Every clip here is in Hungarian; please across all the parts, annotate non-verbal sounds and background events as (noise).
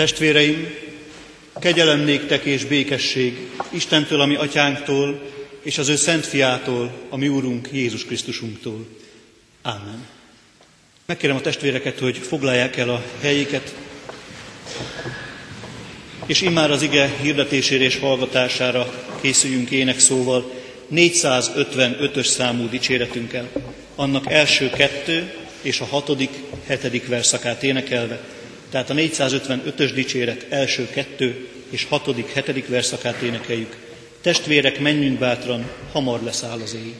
Testvéreim, kegyelem néktek és békesség Istentől, ami atyánktól, és az ő szent fiától, a mi úrunk Jézus Krisztusunktól. Ámen. Megkérem a testvéreket, hogy foglalják el a helyéket, és immár az ige hirdetésére és hallgatására készüljünk ének szóval 455-ös számú dicséretünkkel, annak első kettő és a hatodik, hetedik verszakát énekelve, tehát a 455-ös dicséret első kettő és hatodik, hetedik verszakát énekeljük. Testvérek, menjünk bátran, hamar leszáll az éj.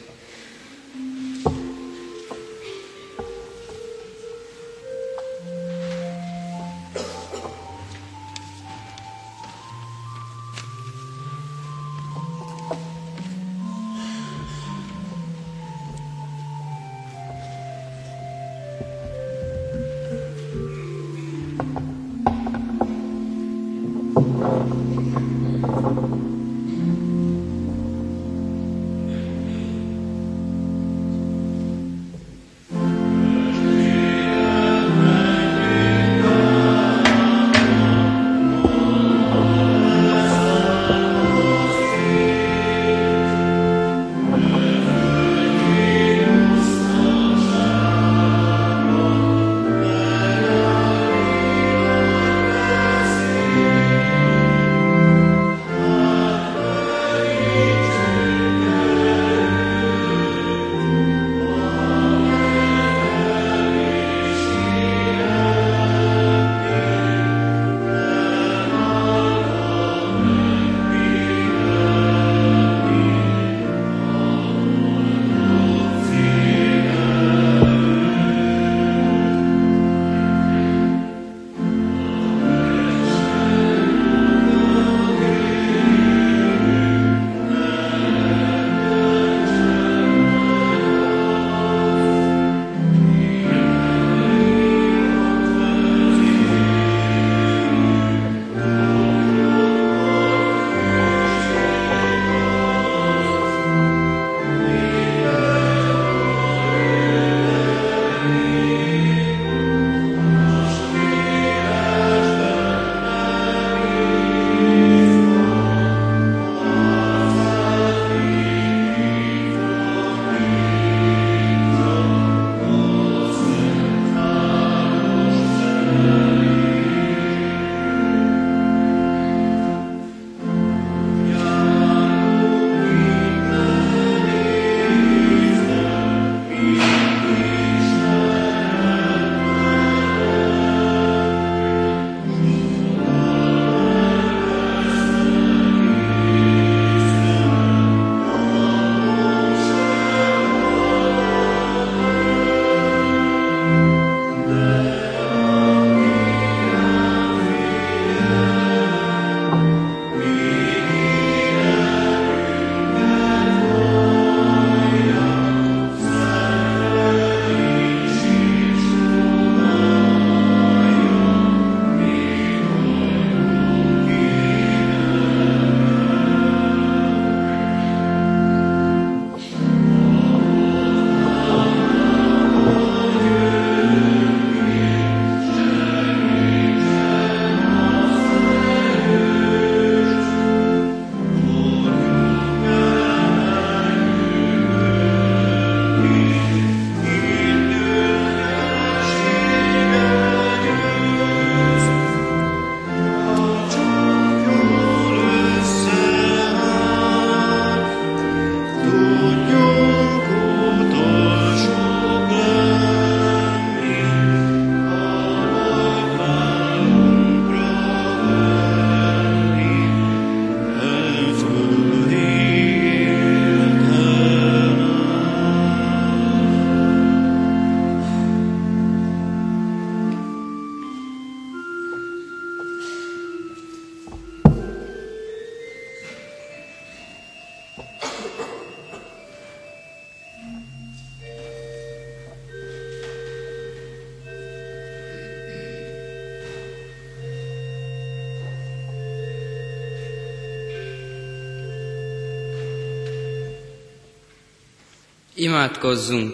Imádkozzunk!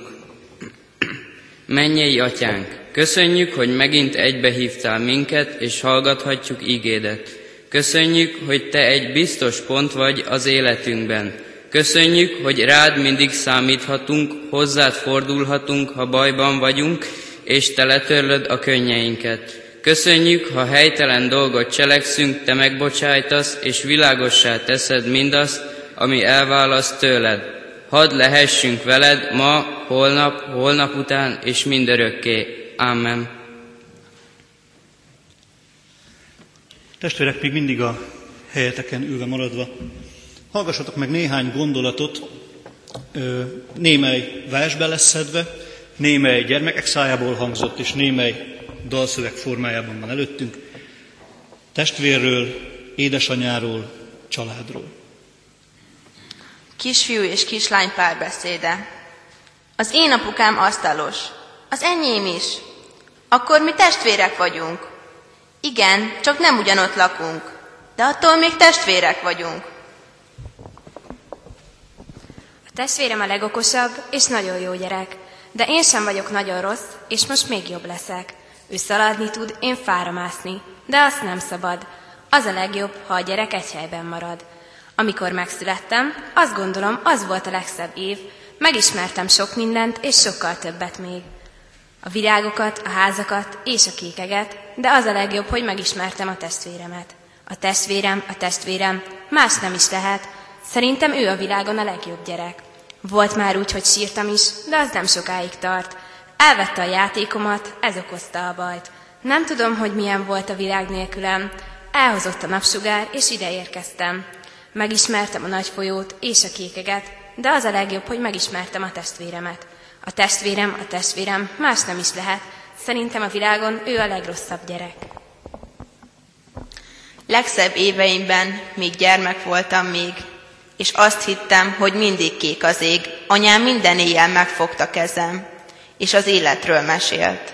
Mennyei atyánk, Köszönjük, hogy megint egybehívtál minket, és hallgathatjuk ígédet. Köszönjük, hogy Te egy biztos pont vagy az életünkben. Köszönjük, hogy rád mindig számíthatunk, hozzád fordulhatunk, ha bajban vagyunk, és Te letörlöd a könnyeinket. Köszönjük, ha helytelen dolgot cselekszünk, Te megbocsájtasz, és világossá teszed mindazt, ami elválaszt tőled. Hadd lehessünk veled ma, holnap, holnap után, és mindörökké. Amen. Testvérek, még mindig a helyeteken ülve maradva, hallgassatok meg néhány gondolatot, némely versbe lesz némely gyermekek szájából hangzott, és némely dalszöveg formájában van előttünk, testvérről, édesanyáról, családról. Kisfiú és kislány párbeszéde. Az én apukám asztalos, az enyém is. Akkor mi testvérek vagyunk. Igen, csak nem ugyanott lakunk, de attól még testvérek vagyunk. A testvérem a legokosabb és nagyon jó gyerek, de én sem vagyok nagyon rossz, és most még jobb leszek. Ő szaladni tud, én fára mászni, de azt nem szabad. Az a legjobb, ha a gyerek egy helyben marad. Amikor megszülettem, azt gondolom, az volt a legszebb év, megismertem sok mindent, és sokkal többet még. A virágokat, a házakat és a kékeget, de az a legjobb, hogy megismertem a testvéremet. A testvérem, a testvérem, más nem is lehet. Szerintem ő a világon a legjobb gyerek. Volt már úgy, hogy sírtam is, de az nem sokáig tart. Elvette a játékomat, ez okozta a bajt. Nem tudom, hogy milyen volt a világ nélkülem. Elhozott a napsugár, és ide érkeztem. Megismertem a nagy folyót és a kékeget, de az a legjobb, hogy megismertem a testvéremet. A testvérem, a testvérem, más nem is lehet. Szerintem a világon ő a legrosszabb gyerek. Legszebb éveimben, míg gyermek voltam még, és azt hittem, hogy mindig kék az ég. Anyám minden éjjel megfogta kezem, és az életről mesélt.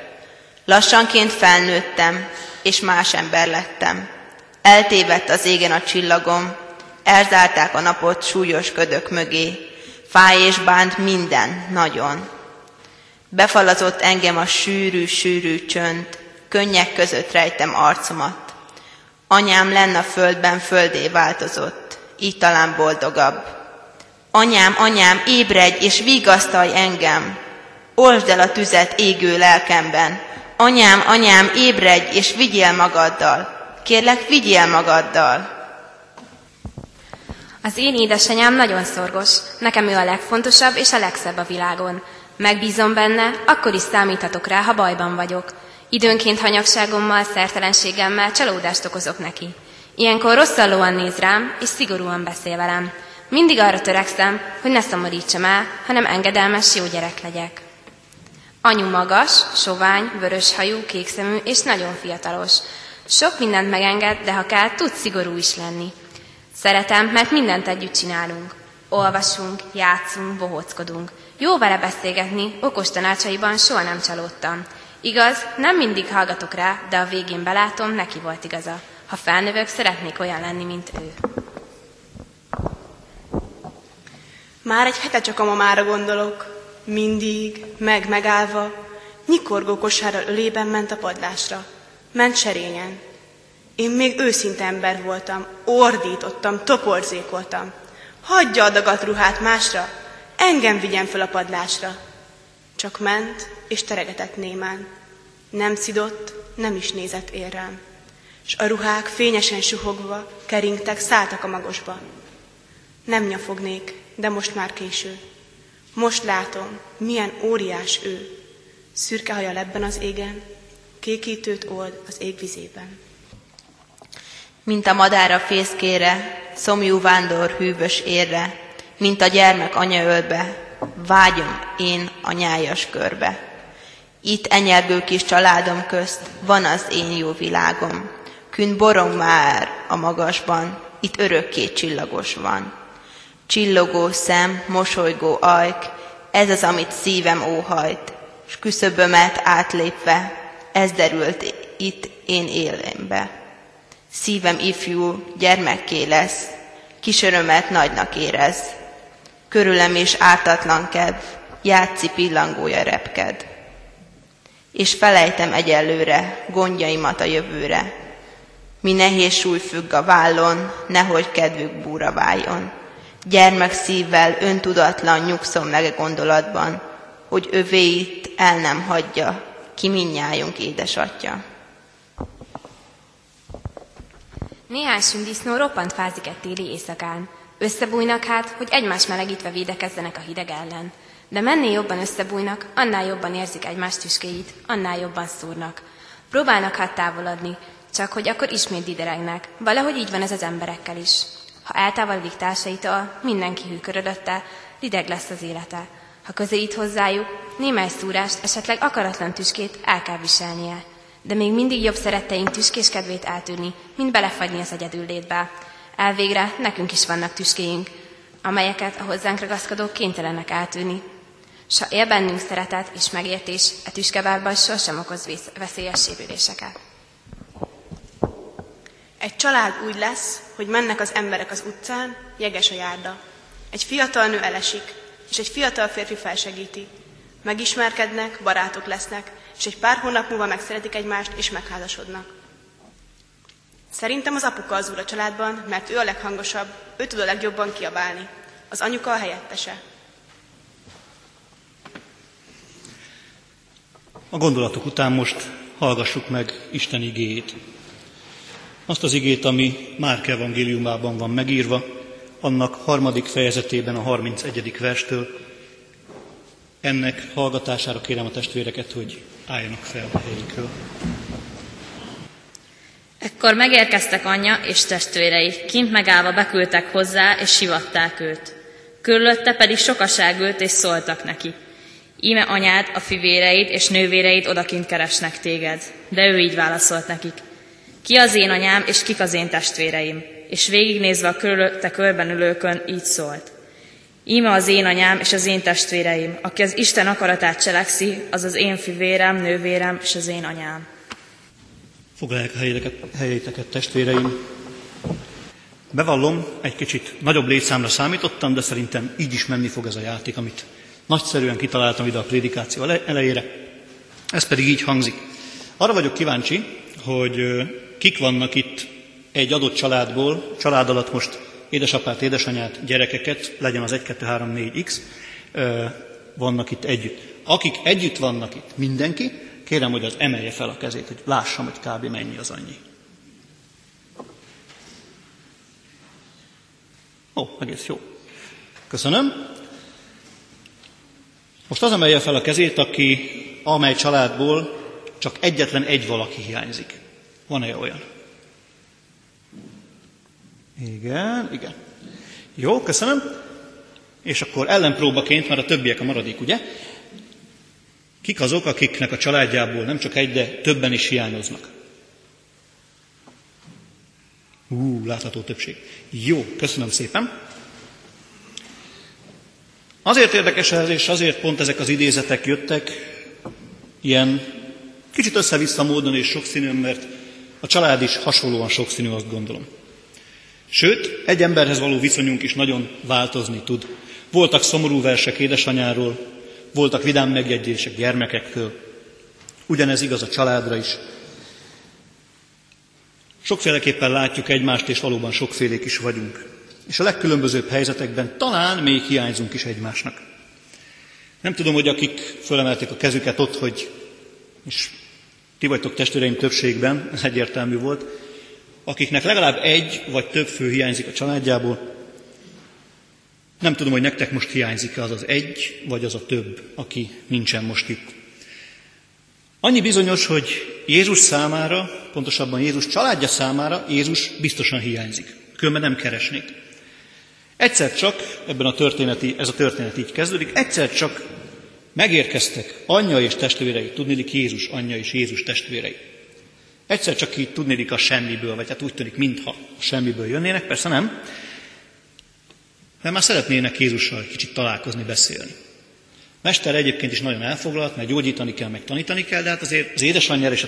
Lassanként felnőttem, és más ember lettem. Eltévedt az égen a csillagom, elzárták a napot súlyos ködök mögé, fáj és bánt minden nagyon. Befalazott engem a sűrű-sűrű csönd, könnyek között rejtem arcomat. Anyám lenne a földben földé változott, így talán boldogabb. Anyám, anyám, ébredj és vigasztalj engem, Olsd el a tüzet égő lelkemben. Anyám, anyám, ébredj és vigyél magaddal. Kérlek, vigyél magaddal. Az én édesanyám nagyon szorgos. Nekem ő a legfontosabb és a legszebb a világon. Megbízom benne, akkor is számíthatok rá, ha bajban vagyok. Időnként hanyagságommal, szertelenségemmel csalódást okozok neki. Ilyenkor rosszallóan néz rám, és szigorúan beszél velem. Mindig arra törekszem, hogy ne szomorítsam el, hanem engedelmes jó gyerek legyek. Anyu magas, sovány, vöröshajú, kékszemű és nagyon fiatalos. Sok mindent megenged, de ha kell, tud szigorú is lenni. Szeretem, mert mindent együtt csinálunk. Olvasunk, játszunk, bohóckodunk. Jó vele beszélgetni, okos tanácsaiban soha nem csalódtam. Igaz, nem mindig hallgatok rá, de a végén belátom, neki volt igaza. Ha felnövök, szeretnék olyan lenni, mint ő. Már egy hete csak a mamára gondolok. Mindig, meg megállva, nyikorgó kosárral ölében ment a padlásra. Ment serényen. Én még őszinte ember voltam, ordítottam, toporzékoltam. Hagyja a dagat ruhát másra, engem vigyen fel a padlásra. Csak ment, és teregetett némán. Nem szidott, nem is nézett érrem. S a ruhák fényesen suhogva, keringtek, szálltak a magosba. Nem nyafognék, de most már késő. Most látom, milyen óriás ő. Szürke haja lebben az égen, kékítőt old az égvizében. Mint a madár a fészkére, szomjú vándor hűvös érre, mint a gyermek anyaölbe, vágyom én a körbe. Itt enyergő kis családom közt van az én jó világom. Kün borong már a magasban, itt örökké csillagos van. Csillogó szem, mosolygó ajk, ez az, amit szívem óhajt, s küszöbömet átlépve, ez derült itt én élembe. Szívem ifjú, gyermekké lesz, kis örömet nagynak érez. Körülem is ártatlan kedv, játszi pillangója repked. és felejtem egyelőre gondjaimat a jövőre. Mi nehéz súly függ a vállon, nehogy kedvük búra váljon. Gyermek szívvel, öntudatlan nyugszom meg a gondolatban, hogy övéit el nem hagyja, ki minnyájunk édesatja. Néhány sündisznó roppant fázik egy téli éjszakán. Összebújnak hát, hogy egymás melegítve védekezzenek a hideg ellen. De mennél jobban összebújnak, annál jobban érzik egymás tüskéit, annál jobban szúrnak. Próbálnak hát távolodni, csak hogy akkor ismét dideregnek. Valahogy így van ez az emberekkel is. Ha eltávolodik társaitól, mindenki hűkörödötte, rideg lesz az élete. Ha közelít hozzájuk, némely szúrást, esetleg akaratlan tüskét el kell viselnie. De még mindig jobb szeretteink tüskés kedvét eltűrni, mint belefagyni az egyedül létbe. Elvégre nekünk is vannak tüskéink, amelyeket a hozzánk ragaszkodók kénytelenek eltűrni. S ha él bennünk szeretet és megértés, a tüskevárban sosem okoz veszélyes sérüléseket. Egy család úgy lesz, hogy mennek az emberek az utcán, jeges a járda. Egy fiatal nő elesik, és egy fiatal férfi felsegíti. Megismerkednek, barátok lesznek, és egy pár hónap múlva megszeretik egymást, és megházasodnak. Szerintem az apuka az úr a családban, mert ő a leghangosabb, ő tud a legjobban kiabálni. Az anyuka a helyettese. A gondolatok után most hallgassuk meg Isten igéjét. Azt az igét, ami Márk evangéliumában van megírva, annak harmadik fejezetében a 31. verstől. Ennek hallgatására kérem a testvéreket, hogy álljanak fel a helyükről. Ekkor megérkeztek anyja és testvérei, kint megállva beküldtek hozzá, és sivatták őt. Körülötte pedig sokaság ült, és szóltak neki. Íme anyád, a fivéreid és nővéreid odakint keresnek téged. De ő így válaszolt nekik. Ki az én anyám, és kik az én testvéreim? És végignézve a körülötte körben ülőkön így szólt. Íme az én anyám és az én testvéreim, aki az Isten akaratát cselekszi, az az én fivérem, nővérem és az én anyám. Foglalják helyeteket, helyeteket, testvéreim. Bevallom, egy kicsit nagyobb létszámra számítottam, de szerintem így is menni fog ez a játék, amit nagyszerűen kitaláltam ide a prédikáció elejére. Ez pedig így hangzik. Arra vagyok kíváncsi, hogy kik vannak itt egy adott családból, család alatt most édesapát, édesanyát, gyerekeket, legyen az 1, 2, 3, 4, x, vannak itt együtt. Akik együtt vannak itt, mindenki, kérem, hogy az emelje fel a kezét, hogy lássam, hogy kb. mennyi az annyi. Ó, egész jó. Köszönöm. Most az emelje fel a kezét, aki amely családból csak egyetlen egy valaki hiányzik. Van-e olyan? Igen, igen. Jó, köszönöm. És akkor ellenpróbaként, már a többiek a maradék, ugye? Kik azok, akiknek a családjából nem csak egy, de többen is hiányoznak? Ú, látható többség. Jó, köszönöm szépen. Azért érdekes ez, és azért pont ezek az idézetek jöttek, ilyen kicsit össze-vissza módon és sokszínűen, mert a család is hasonlóan sokszínű, azt gondolom. Sőt, egy emberhez való viszonyunk is nagyon változni tud. Voltak szomorú versek édesanyáról, voltak vidám megjegyzések gyermekektől. Ugyanez igaz a családra is. Sokféleképpen látjuk egymást, és valóban sokfélék is vagyunk. És a legkülönbözőbb helyzetekben talán még hiányzunk is egymásnak. Nem tudom, hogy akik fölemelték a kezüket ott, hogy és ti vagytok testvéreim többségben, ez egyértelmű volt, akiknek legalább egy vagy több fő hiányzik a családjából, nem tudom, hogy nektek most hiányzik-e az az egy, vagy az a több, aki nincsen most itt. Annyi bizonyos, hogy Jézus számára, pontosabban Jézus családja számára Jézus biztosan hiányzik. Különben nem keresnék. Egyszer csak, ebben a történeti, ez a történet így kezdődik, egyszer csak megérkeztek anyja és testvérei, tudnélik Jézus anyja és Jézus testvérei. Egyszer csak így tudnélik a semmiből, vagy hát úgy tűnik, mintha a semmiből jönnének, persze nem, mert már szeretnének Jézussal kicsit találkozni, beszélni. Mester egyébként is nagyon elfoglalt, mert gyógyítani kell, meg tanítani kell, de hát azért az édesanyjára és a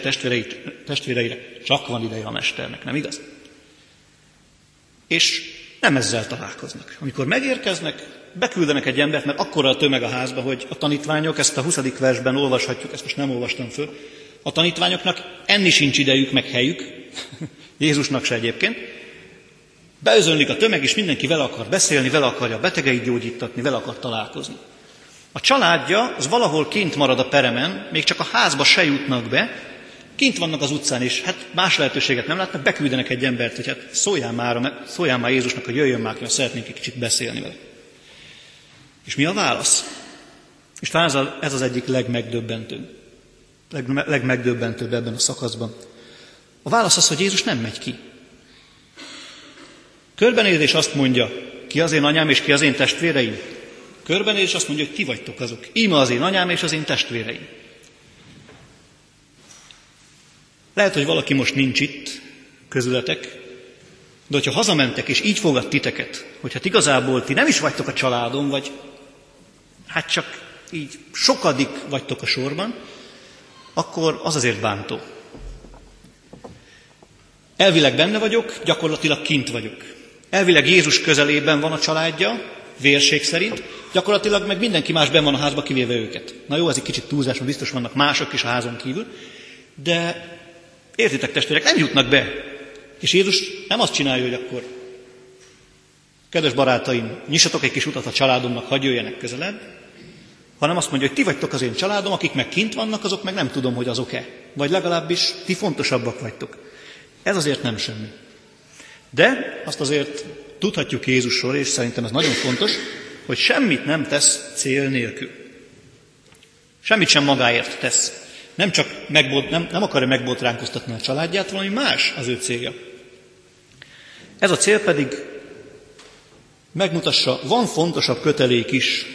testvéreire csak van ideje a mesternek, nem igaz? És nem ezzel találkoznak. Amikor megérkeznek, beküldenek egy embert, mert akkora a tömeg a házba, hogy a tanítványok, ezt a 20. versben olvashatjuk, ezt most nem olvastam föl, a tanítványoknak enni sincs idejük, meg helyük, (laughs) Jézusnak se egyébként, beözönlik a tömeg, és mindenki vele akar beszélni, vele akarja a betegeit gyógyítatni, vele akar találkozni. A családja az valahol kint marad a peremen, még csak a házba se jutnak be, kint vannak az utcán, és hát más lehetőséget nem látnak, beküldenek egy embert, hogy hát szóljál már, szóljál már Jézusnak, hogy jöjjön már, mert szeretnénk egy kicsit beszélni vele. És mi a válasz? És talán ez az egyik legmegdöbbentőbb, leg, legmegdöbbentőbb ebben a szakaszban. A válasz az, hogy Jézus nem megy ki. Körbenéz azt mondja, ki az én anyám és ki az én testvéreim? Körbenéz és azt mondja, hogy ti vagytok azok. Íme az én anyám és az én testvéreim. Lehet, hogy valaki most nincs itt közületek, de hogyha hazamentek és így fogad titeket, hogy hát igazából ti nem is vagytok a családom, vagy hát csak így sokadik vagytok a sorban, akkor az azért bántó. Elvileg benne vagyok, gyakorlatilag kint vagyok. Elvileg Jézus közelében van a családja, vérség szerint, gyakorlatilag meg mindenki más ben van a házba, kivéve őket. Na jó, ez egy kicsit túlzás, mert biztos vannak mások is a házon kívül, de értitek testvérek, nem jutnak be. És Jézus nem azt csinálja, hogy akkor kedves barátaim, nyissatok egy kis utat a családomnak, hagyj jöjjenek közelebb, hanem azt mondja, hogy ti vagytok az én családom, akik meg kint vannak, azok meg nem tudom, hogy azok-e. Vagy legalábbis ti fontosabbak vagytok. Ez azért nem semmi. De azt azért tudhatjuk Jézusról, és szerintem ez nagyon fontos, hogy semmit nem tesz cél nélkül. Semmit sem magáért tesz. Nem csak megbot, nem, nem akarja megbotránkoztatni a családját, valami más az ő célja. Ez a cél pedig megmutassa, van fontosabb kötelék is,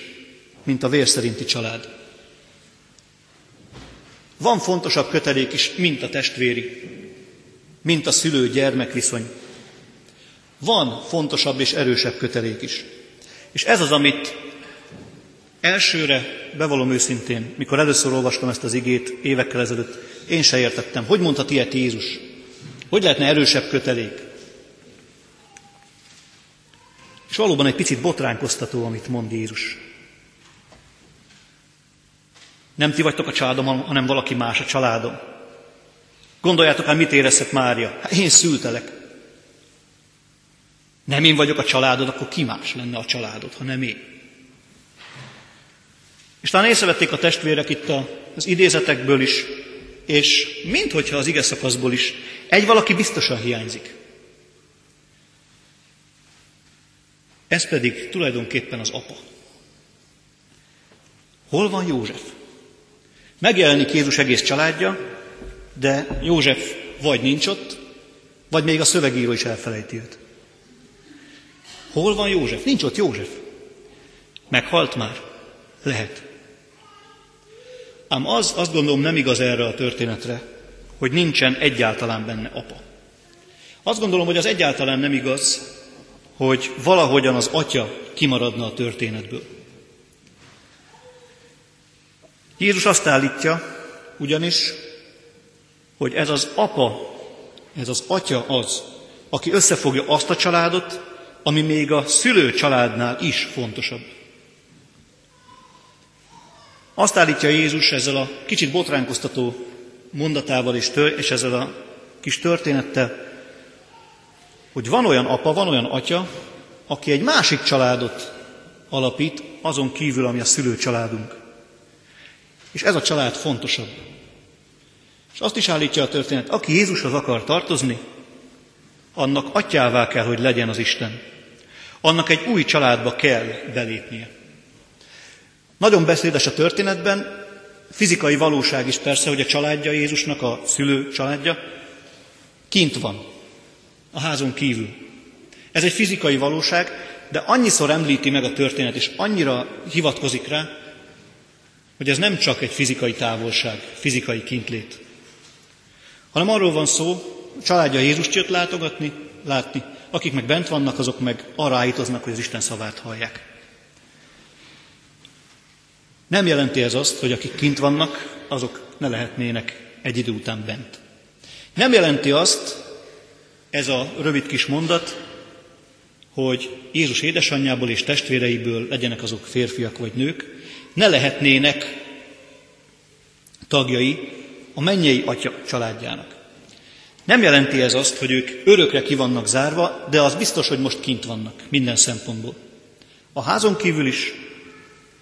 mint a vér szerinti család. Van fontosabb kötelék is, mint a testvéri, mint a szülő-gyermek viszony. Van fontosabb és erősebb kötelék is. És ez az, amit elsőre, bevallom őszintén, mikor először olvastam ezt az igét évekkel ezelőtt, én se értettem. Hogy mondhat ilyet Jézus? Hogy lehetne erősebb kötelék? És valóban egy picit botránkoztató, amit mond Jézus. Nem ti vagytok a családom, hanem valaki más a családom. Gondoljátok el, mit érezhet Mária? Hát én szültelek. Nem én vagyok a családod, akkor ki más lenne a családod, ha nem én? És talán észrevették a testvérek itt az idézetekből is, és minthogyha az ige szakaszból is egy valaki biztosan hiányzik. Ez pedig tulajdonképpen az apa. Hol van József? Megjelenik Jézus egész családja, de József vagy nincs ott, vagy még a szövegíró is elfelejti őt. Hol van József? Nincs ott József. Meghalt már? Lehet. Ám az, azt gondolom nem igaz erre a történetre, hogy nincsen egyáltalán benne apa. Azt gondolom, hogy az egyáltalán nem igaz, hogy valahogyan az atya kimaradna a történetből. Jézus azt állítja, ugyanis, hogy ez az apa, ez az atya az, aki összefogja azt a családot, ami még a szülő családnál is fontosabb. Azt állítja Jézus ezzel a kicsit botránkoztató mondatával és, tör, és ezzel a kis történettel, hogy van olyan apa, van olyan atya, aki egy másik családot alapít, azon kívül, ami a szülő családunk. És ez a család fontosabb. És azt is állítja a történet, aki Jézushoz akar tartozni, annak atyává kell, hogy legyen az Isten. Annak egy új családba kell belépnie. Nagyon beszédes a történetben, fizikai valóság is persze, hogy a családja Jézusnak, a szülő családja kint van, a házon kívül. Ez egy fizikai valóság, de annyiszor említi meg a történet, és annyira hivatkozik rá, hogy ez nem csak egy fizikai távolság, fizikai kintlét, hanem arról van szó, családja Jézust jött látogatni, látni, akik meg bent vannak, azok meg arra állítoznak, hogy az Isten szavát hallják. Nem jelenti ez azt, hogy akik kint vannak, azok ne lehetnének egy idő után bent. Nem jelenti azt, ez a rövid kis mondat, hogy Jézus édesanyjából és testvéreiből legyenek azok férfiak vagy nők, ne lehetnének tagjai a mennyei atya családjának. Nem jelenti ez azt, hogy ők örökre ki vannak zárva, de az biztos, hogy most kint vannak minden szempontból. A házon kívül is,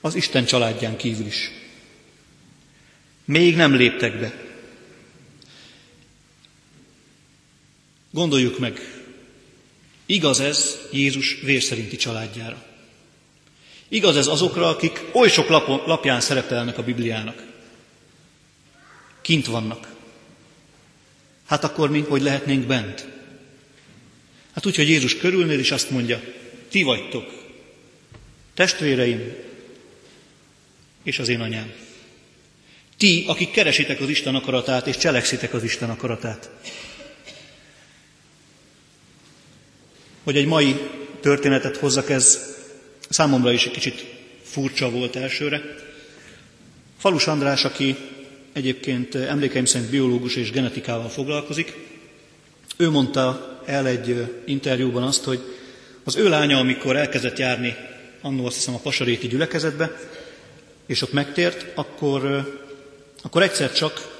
az Isten családján kívül is. Még nem léptek be. Gondoljuk meg, igaz ez Jézus vérszerinti családjára. Igaz ez azokra, akik oly sok lapján szerepelnek a Bibliának. Kint vannak. Hát akkor mi hogy lehetnénk bent? Hát úgy, hogy Jézus körülnél, és azt mondja, ti vagytok, testvéreim, és az én anyám. Ti, akik keresitek az Isten akaratát, és cselekszitek az Isten akaratát. Hogy egy mai történetet hozzak, ez számomra is egy kicsit furcsa volt elsőre. Falus András, aki egyébként emlékeim szerint biológus és genetikával foglalkozik, ő mondta el egy interjúban azt, hogy az ő lánya, amikor elkezdett járni annó azt hiszem a pasaréti gyülekezetbe, és ott megtért, akkor, akkor egyszer csak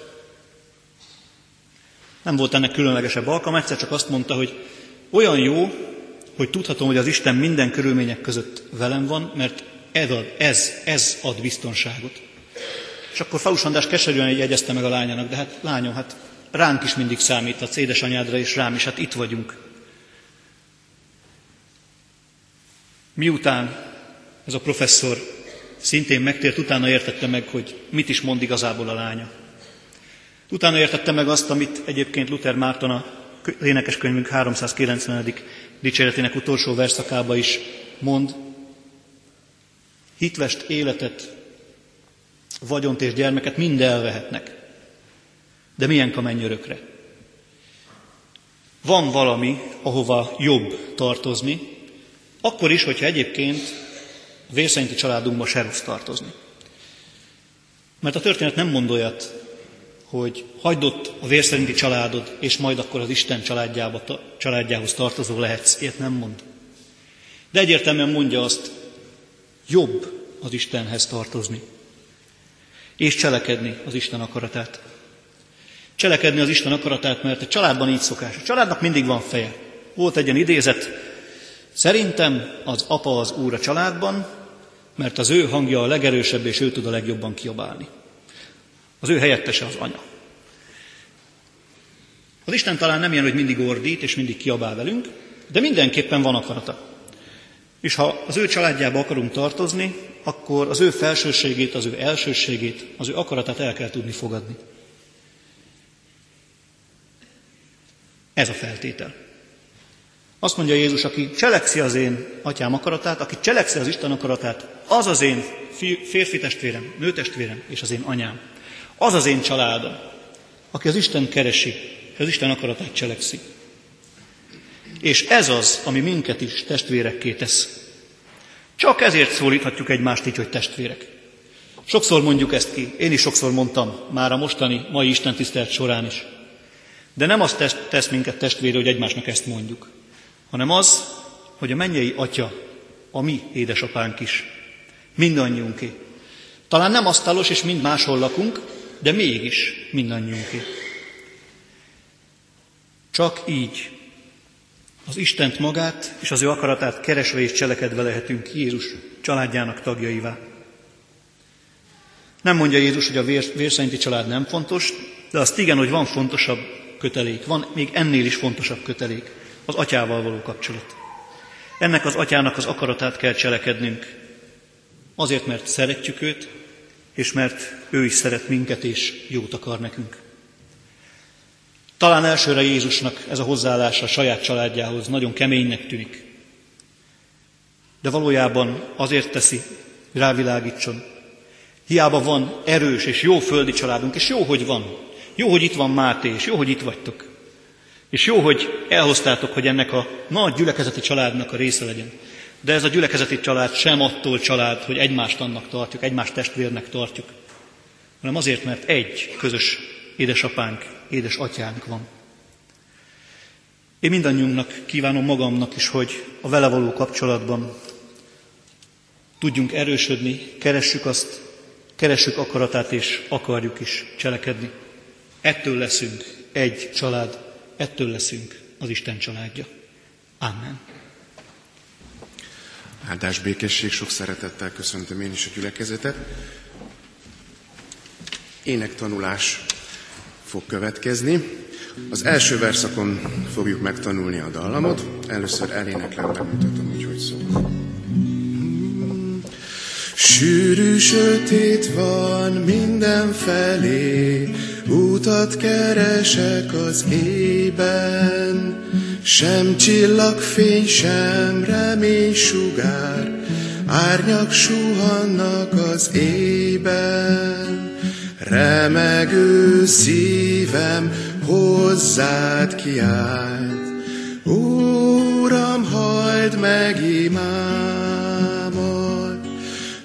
nem volt ennek különlegesebb alkalma, egyszer csak azt mondta, hogy olyan jó, hogy tudhatom, hogy az Isten minden körülmények között velem van, mert ez ad, ez, ez ad biztonságot. És akkor Falus András keserűen jegyezte meg a lányának, de hát lányom, hát ránk is mindig számíthatsz, édesanyádra és rám is, hát itt vagyunk. Miután ez a professzor szintén megtért, utána értette meg, hogy mit is mond igazából a lánya. Utána értette meg azt, amit egyébként Luther Márton a énekeskönyvünk 390. dicséretének utolsó verszakába is mond. Hitvest életet, vagyont és gyermeket mind elvehetnek. De milyen menj örökre? Van valami, ahova jobb tartozni, akkor is, hogyha egyébként a vérszerinti családunkba se rossz tartozni. Mert a történet nem mond olyat, hogy hagyd a vérszerinti családod, és majd akkor az Isten családjába, családjához tartozó lehetsz. Ilyet nem mond. De egyértelműen mondja azt, jobb az Istenhez tartozni. És cselekedni az Isten akaratát. Cselekedni az Isten akaratát, mert a családban így szokás. A családnak mindig van feje. Volt egy ilyen idézet, szerintem az apa az úr a családban, mert az ő hangja a legerősebb, és ő tud a legjobban kiabálni. Az ő helyettese az anya. Az Isten talán nem ilyen, hogy mindig ordít, és mindig kiabál velünk, de mindenképpen van akarata. És ha az ő családjába akarunk tartozni, akkor az ő felsőségét, az ő elsőségét, az ő akaratát el kell tudni fogadni. Ez a feltétel. Azt mondja Jézus, aki cselekszi az én atyám akaratát, aki cselekszi az Isten akaratát, az az én férfi testvérem, nőtestvérem és az én anyám. Az az én családom, aki az Isten keresi, az Isten akaratát cselekszi. És ez az, ami minket is testvérekké tesz. Csak ezért szólíthatjuk egymást így, hogy testvérek. Sokszor mondjuk ezt ki, én is sokszor mondtam, már a mostani, mai Isten tisztelt során is. De nem azt tesz minket testvére, hogy egymásnak ezt mondjuk hanem az, hogy a mennyei atya a mi édesapánk is. Mindannyiunké. Talán nem asztalos és mind máshol lakunk, de mégis mindannyiunké. Csak így az Istent magát és az ő akaratát keresve és cselekedve lehetünk Jézus családjának tagjaivá. Nem mondja Jézus, hogy a vér, vérszerinti család nem fontos, de azt igen, hogy van fontosabb kötelék, van még ennél is fontosabb kötelék az atyával való kapcsolat. Ennek az atyának az akaratát kell cselekednünk, azért, mert szeretjük őt, és mert ő is szeret minket, és jót akar nekünk. Talán elsőre Jézusnak ez a hozzáállása a saját családjához nagyon keménynek tűnik. De valójában azért teszi, rávilágítson. Hiába van erős és jó földi családunk, és jó, hogy van. Jó, hogy itt van Máté, és jó, hogy itt vagytok. És jó, hogy elhoztátok, hogy ennek a nagy gyülekezeti családnak a része legyen. De ez a gyülekezeti család sem attól család, hogy egymást annak tartjuk, egymást testvérnek tartjuk, hanem azért, mert egy közös édesapánk, édesatyánk van. Én mindannyiunknak kívánom magamnak is, hogy a vele való kapcsolatban tudjunk erősödni, keressük azt, keressük akaratát és akarjuk is cselekedni. Ettől leszünk egy család, ettől leszünk az Isten családja. Amen. Áldás békesség, sok szeretettel köszöntöm én is a gyülekezetet. Énektanulás fog következni. Az első verszakon fogjuk megtanulni a dallamot. Először eléneklem, bemutatom, hogy hogy szól. Sűrű sötét van mindenfelé, Útat keresek az ében, sem csillagfény, sem remény sugár, árnyak suhannak az ében. Remegő szívem hozzád kiált, Úram, hagyd meg imámat,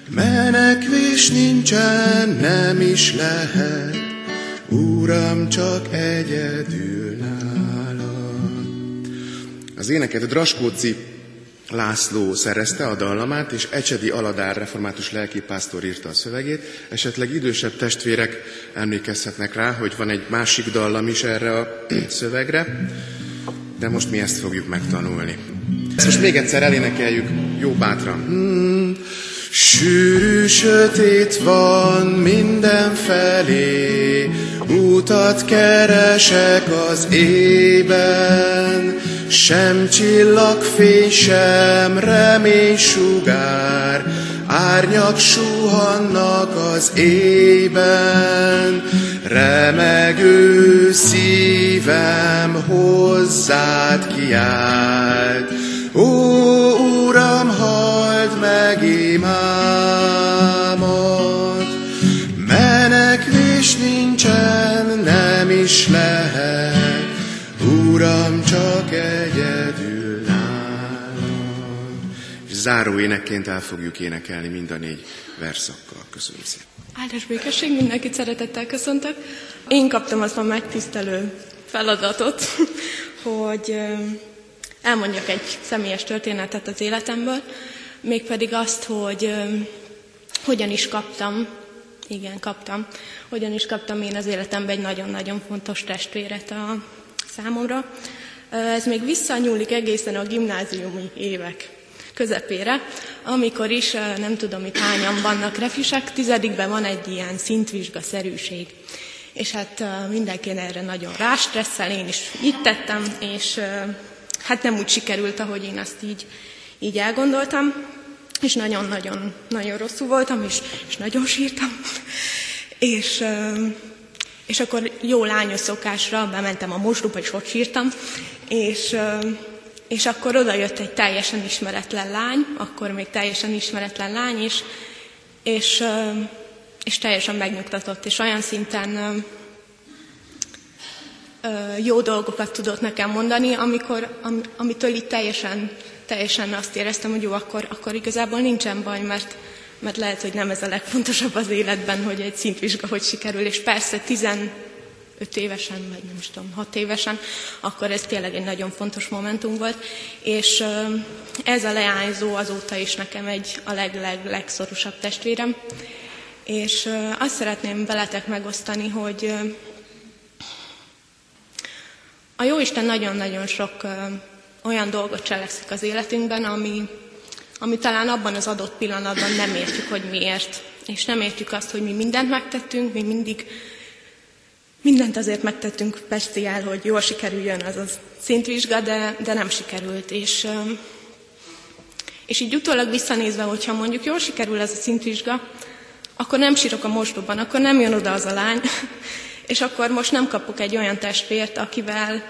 menekvés nincsen, nem is lehet, Uram, csak egyedül. Az éneket Draskóci László szerezte a dallamát, és Ecsedi Aladár református lelkipásztor írta a szövegét. Esetleg idősebb testvérek emlékezhetnek rá, hogy van egy másik dallam is erre a (clears throat) szövegre, de most mi ezt fogjuk megtanulni. Ezt most még egyszer elénekeljük, jó bátran. Hmm. Sűrű sötét van mindenfelé, Utat keresek az ében, sem csillagfény, sem remény sugár, árnyak suhannak az ében, remegő szívem hozzád kiált. Ó, Uram, halld meg imámat, menekvés nincsen, nem is lehet, záró énekként el fogjuk énekelni mind a négy verszakkal. Köszönöm szépen. Áldás békesség, mindenkit szeretettel köszöntök. Én kaptam azt a megtisztelő feladatot, (laughs) hogy elmondjak egy személyes történetet az életemből, mégpedig azt, hogy hogyan is kaptam, igen, kaptam, hogyan is kaptam én az életemben egy nagyon-nagyon fontos testvéret a számomra. Ez még visszanyúlik egészen a gimnáziumi évek közepére, amikor is, nem tudom itt hányan vannak refisek, tizedikben van egy ilyen szintvizsga-szerűség. És hát mindenki erre nagyon rástresszel, én is itt tettem, és hát nem úgy sikerült, ahogy én azt így, így elgondoltam, és nagyon-nagyon nagyon rosszul voltam, és, és nagyon sírtam. És, és akkor jó lányos szokásra bementem a mosdóba, és ott sírtam, és, és akkor oda jött egy teljesen ismeretlen lány, akkor még teljesen ismeretlen lány, és, és, és teljesen megnyugtatott, és olyan szinten jó dolgokat tudott nekem mondani, amikor, am, amitől itt teljesen, teljesen azt éreztem, hogy jó, akkor, akkor igazából nincsen baj, mert, mert lehet, hogy nem ez a legfontosabb az életben, hogy egy szintvizsga hogy sikerül, és persze 15 évesen, vagy nem is tudom, 6 évesen, akkor ez tényleg egy nagyon fontos momentum volt, és ez a leányzó azóta is nekem egy a leg-leg-legszorosabb testvérem, és azt szeretném veletek megosztani, hogy a Jóisten nagyon-nagyon sok olyan dolgot cselekszik az életünkben, ami, ami talán abban az adott pillanatban nem értjük, hogy miért. És nem értjük azt, hogy mi mindent megtettünk, mi mindig mindent azért megtettünk speciál, hogy jól sikerüljön az a szintvizsga, de, de nem sikerült. És, és így utólag visszanézve, hogyha mondjuk jól sikerül ez a szintvizsga, akkor nem sírok a mosdóban, akkor nem jön oda az a lány, (laughs) és akkor most nem kapok egy olyan testvért, akivel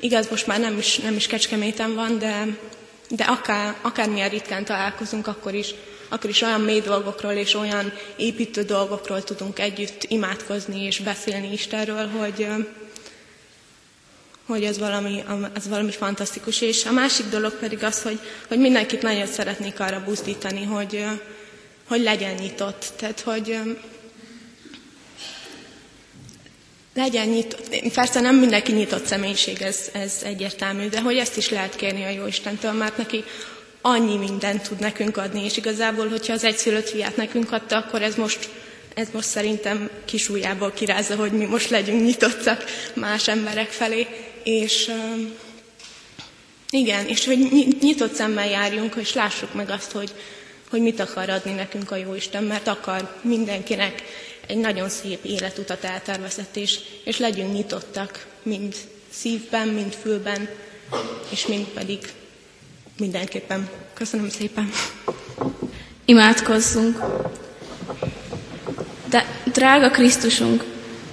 igaz, most már nem is, nem is kecskeméten van, de, de akár, akármilyen ritkán találkozunk, akkor is, akkor is olyan mély dolgokról és olyan építő dolgokról tudunk együtt imádkozni és beszélni Istenről, hogy, hogy ez valami, ez valami fantasztikus. És a másik dolog pedig az, hogy, hogy mindenkit nagyon szeretnék arra buzdítani, hogy, hogy legyen nyitott. Tehát, hogy legyen nyitott, persze nem mindenki nyitott személyiség, ez, ez egyértelmű, de hogy ezt is lehet kérni a jó Istentől, mert neki annyi mindent tud nekünk adni, és igazából, hogyha az egyszülött fiát nekünk adta, akkor ez most, ez most szerintem kisújjából kirázza, hogy mi most legyünk nyitottak más emberek felé, és igen, és hogy nyitott szemmel járjunk, és lássuk meg azt, hogy, hogy mit akar adni nekünk a Jóisten, mert akar mindenkinek egy nagyon szép életutat eltervezett, és, és legyünk nyitottak, mind szívben, mind fülben, és mind pedig mindenképpen. Köszönöm szépen. Imádkozzunk. De drága Krisztusunk,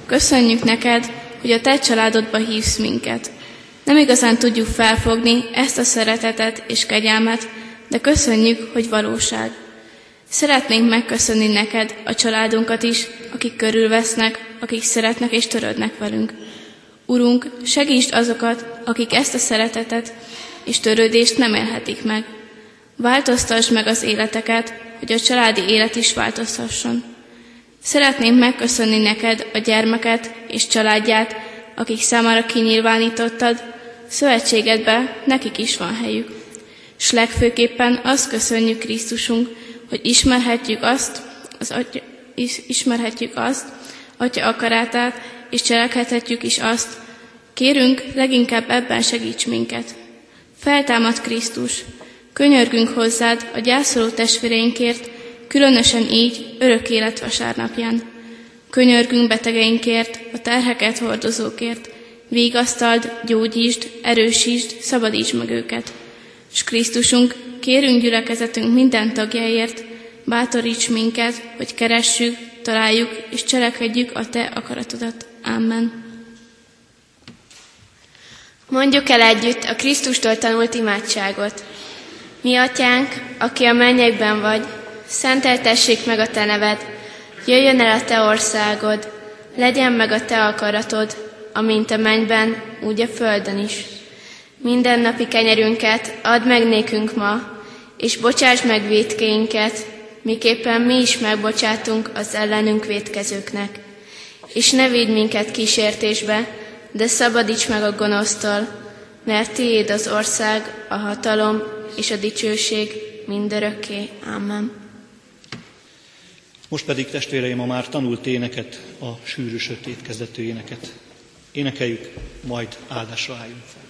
köszönjük neked, hogy a te családodba hívsz minket. Nem igazán tudjuk felfogni ezt a szeretetet és kegyelmet, de köszönjük, hogy valóság. Szeretnénk megköszönni neked a családunkat is, akik körülvesznek, akik szeretnek és törődnek velünk. Urunk, segítsd azokat, akik ezt a szeretetet és törődést nem élhetik meg. Változtasd meg az életeket, hogy a családi élet is változhasson. Szeretném megköszönni neked a gyermeket és családját, akik számára kinyilvánítottad, szövetségedbe nekik is van helyük. S legfőképpen azt köszönjük Krisztusunk, hogy ismerhetjük azt, az atya, is, ismerhetjük azt, Atya akarátát, és cselekedhetjük is azt. Kérünk, leginkább ebben segíts minket. Feltámad Krisztus, könyörgünk hozzád a gyászoló testvéreinkért, különösen így örök élet vasárnapján. Könyörgünk betegeinkért, a terheket hordozókért, végasztald, gyógyítsd, erősítsd, szabadítsd meg őket. S Krisztusunk, kérünk gyülekezetünk minden tagjáért, bátoríts minket, hogy keressük, találjuk és cselekedjük a Te akaratodat. Amen. Mondjuk el együtt a Krisztustól tanult imádságot. Mi atyánk, aki a mennyekben vagy, szenteltessék meg a te neved, jöjjön el a te országod, legyen meg a te akaratod, amint a mennyben, úgy a földön is. Minden napi kenyerünket add meg nékünk ma, és bocsáss meg védkeinket, miképpen mi is megbocsátunk az ellenünk védkezőknek. És ne védj minket kísértésbe, de szabadíts meg a gonosztól, mert tiéd az ország, a hatalom és a dicsőség mindörökké. Amen. Most pedig testvéreim a már tanult éneket, a sűrű sötét kezdetű éneket. Énekeljük, majd áldásra álljunk fel.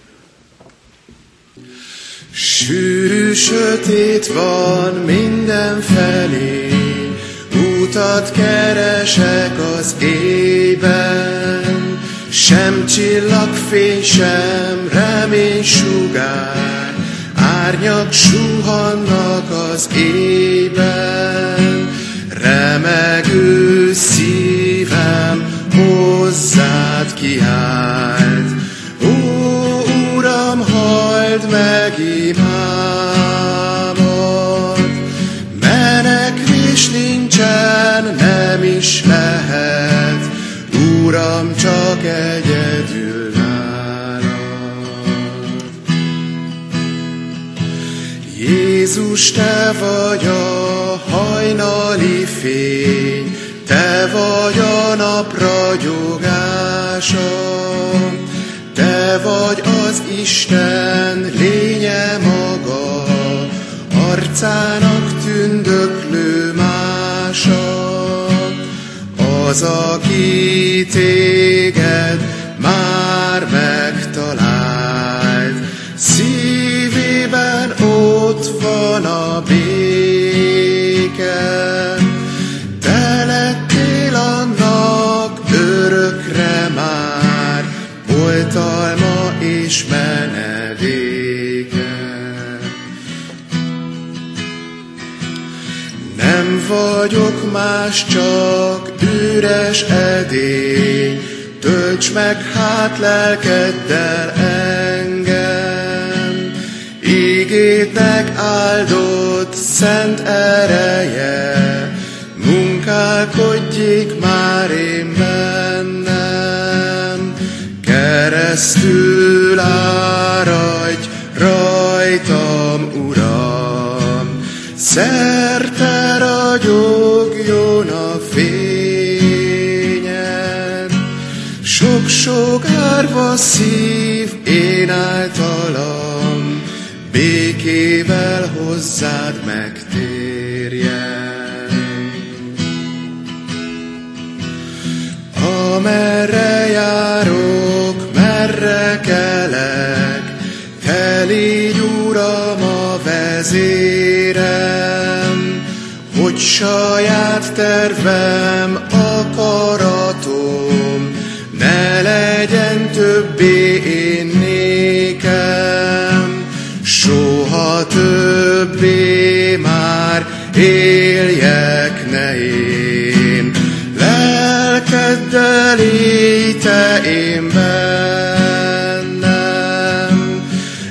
Sűrű sötét van mindenfelé, utat keresek az éjben, sem csillagfény, sem remény sugár, árnyak suhannak az éjben, remegő szívem hozzád kiált. Csak egyedül nálad. Jézus, Te vagy a hajnali fény, Te vagy a nap Te vagy az Isten lénye maga, arcának az, aki téged már megtalált. Szívében ott van a béke, te lettél annak örökre már, oltalma és menedéke. Nem vagyok más, csak üres edény, tölts meg hát lelkeddel engem. Ígédnek áldott szent ereje, munkálkodjék már én bennem. Keresztül áradj rajtam, Uram, szerte ragyogjon a szív én általam, békével hozzád megtérjen. Amerre járok, merre kelek, te légy Uram a vezérem, hogy saját tervem, akaratom, többé én nékem, soha többé már éljek ne én. Lelkeddel élj te én bennem,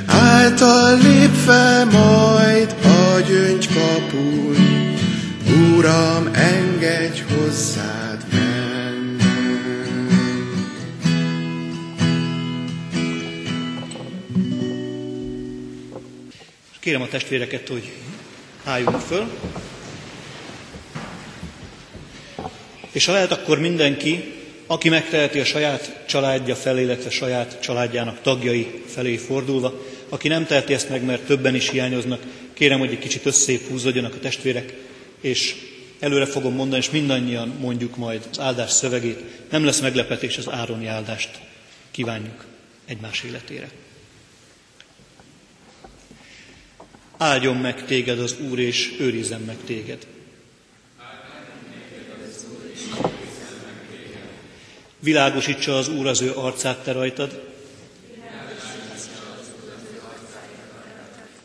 által lépve majd a gyöngykapun, Uram, Kérem a testvéreket, hogy álljunk föl. És ha lehet, akkor mindenki, aki megteheti a saját családja felé, illetve saját családjának tagjai felé fordulva, aki nem teheti ezt meg, mert többen is hiányoznak, kérem, hogy egy kicsit összép húzódjanak a testvérek, és előre fogom mondani, és mindannyian mondjuk majd az áldás szövegét. Nem lesz meglepetés, az ároni áldást kívánjuk egymás életére. Áldjon meg téged az Úr, és őrizzen meg téged. Világosítsa az Úr az ő arcát te rajtad,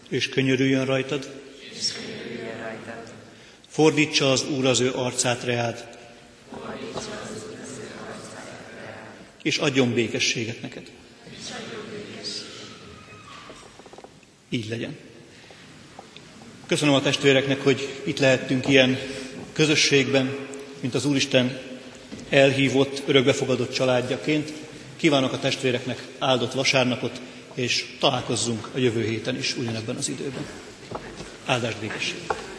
és könyörüljön rajtad. Fordítsa az Úr az ő arcát reád, és adjon békességet neked. Így legyen. Köszönöm a testvéreknek, hogy itt lehettünk ilyen közösségben, mint az Úristen elhívott, örökbefogadott családjaként. Kívánok a testvéreknek áldott vasárnapot, és találkozzunk a jövő héten is ugyanebben az időben. Áldást békességet!